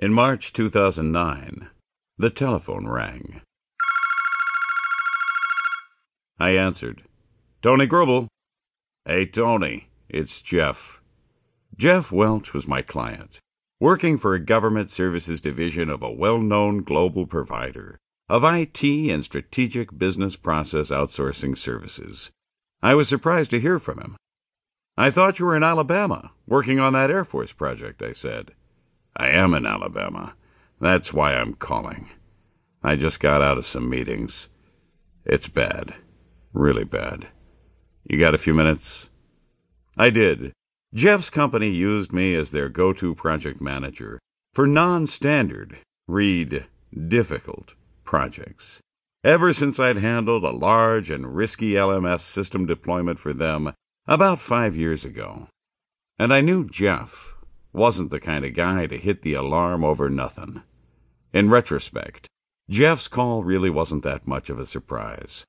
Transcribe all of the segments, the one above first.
In March 2009, the telephone rang. I answered. Tony Gruebl. Hey, Tony, it's Jeff. Jeff Welch was my client, working for a government services division of a well known global provider of IT and strategic business process outsourcing services. I was surprised to hear from him. I thought you were in Alabama, working on that Air Force project, I said. I am in Alabama. That's why I'm calling. I just got out of some meetings. It's bad. Really bad. You got a few minutes? I did. Jeff's company used me as their go to project manager for non standard, read difficult projects. Ever since I'd handled a large and risky LMS system deployment for them about five years ago. And I knew Jeff wasn't the kind of guy to hit the alarm over nothing. In retrospect, Jeff's call really wasn't that much of a surprise.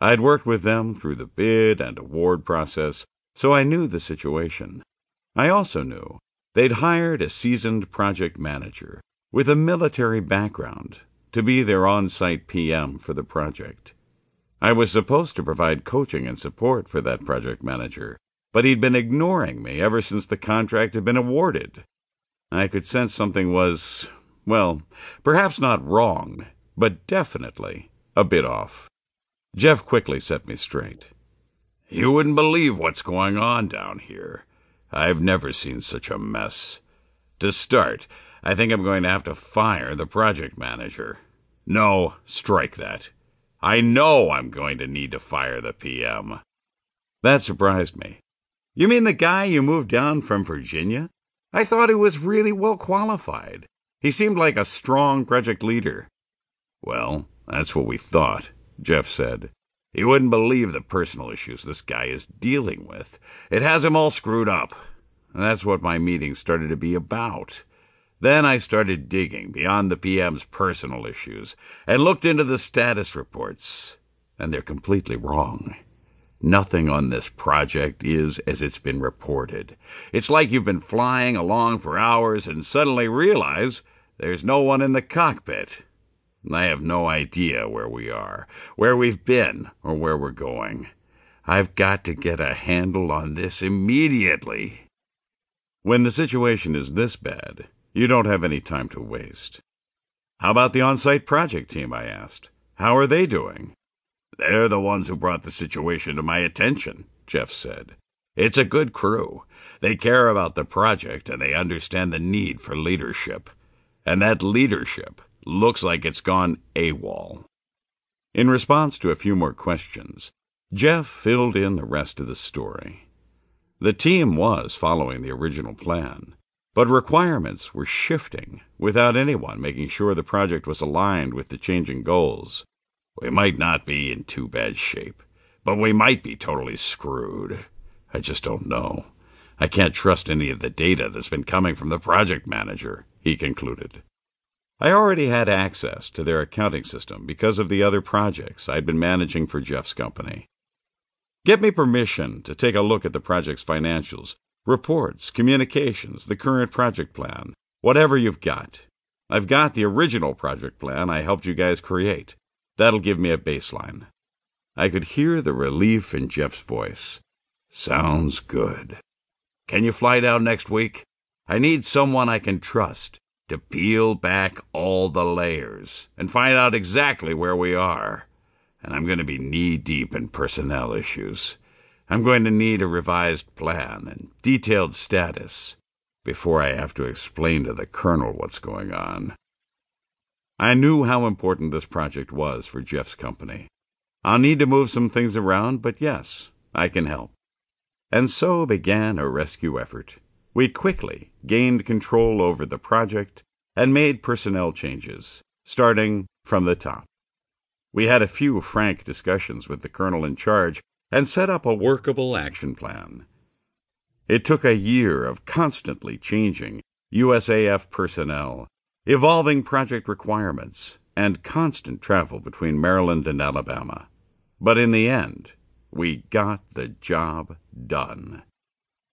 I'd worked with them through the bid and award process, so I knew the situation. I also knew they'd hired a seasoned project manager with a military background to be their on site PM for the project. I was supposed to provide coaching and support for that project manager, but he'd been ignoring me ever since the contract had been awarded. I could sense something was, well, perhaps not wrong, but definitely a bit off. Jeff quickly set me straight. You wouldn't believe what's going on down here. I've never seen such a mess. To start, I think I'm going to have to fire the project manager. No, strike that. I know I'm going to need to fire the PM. That surprised me. You mean the guy you moved down from Virginia? I thought he was really well qualified. He seemed like a strong project leader. Well, that's what we thought, Jeff said. You wouldn't believe the personal issues this guy is dealing with. It has him all screwed up. That's what my meeting started to be about. Then I started digging beyond the PM's personal issues and looked into the status reports, and they're completely wrong. Nothing on this project is as it's been reported. It's like you've been flying along for hours and suddenly realize there's no one in the cockpit. I have no idea where we are, where we've been, or where we're going. I've got to get a handle on this immediately. When the situation is this bad, you don't have any time to waste. How about the on site project team? I asked. How are they doing? They're the ones who brought the situation to my attention, Jeff said. It's a good crew. They care about the project and they understand the need for leadership. And that leadership looks like it's gone AWOL. In response to a few more questions, Jeff filled in the rest of the story. The team was following the original plan, but requirements were shifting without anyone making sure the project was aligned with the changing goals. We might not be in too bad shape, but we might be totally screwed. I just don't know. I can't trust any of the data that's been coming from the project manager, he concluded. I already had access to their accounting system because of the other projects I'd been managing for Jeff's company. Get me permission to take a look at the project's financials, reports, communications, the current project plan, whatever you've got. I've got the original project plan I helped you guys create. That'll give me a baseline. I could hear the relief in Jeff's voice. Sounds good. Can you fly down next week? I need someone I can trust to peel back all the layers and find out exactly where we are. And I'm going to be knee deep in personnel issues. I'm going to need a revised plan and detailed status before I have to explain to the colonel what's going on. I knew how important this project was for Jeff's company. I'll need to move some things around, but yes, I can help. And so began a rescue effort. We quickly gained control over the project and made personnel changes, starting from the top. We had a few frank discussions with the colonel in charge and set up a workable action plan. It took a year of constantly changing USAF personnel, evolving project requirements, and constant travel between Maryland and Alabama. But in the end, we got the job done.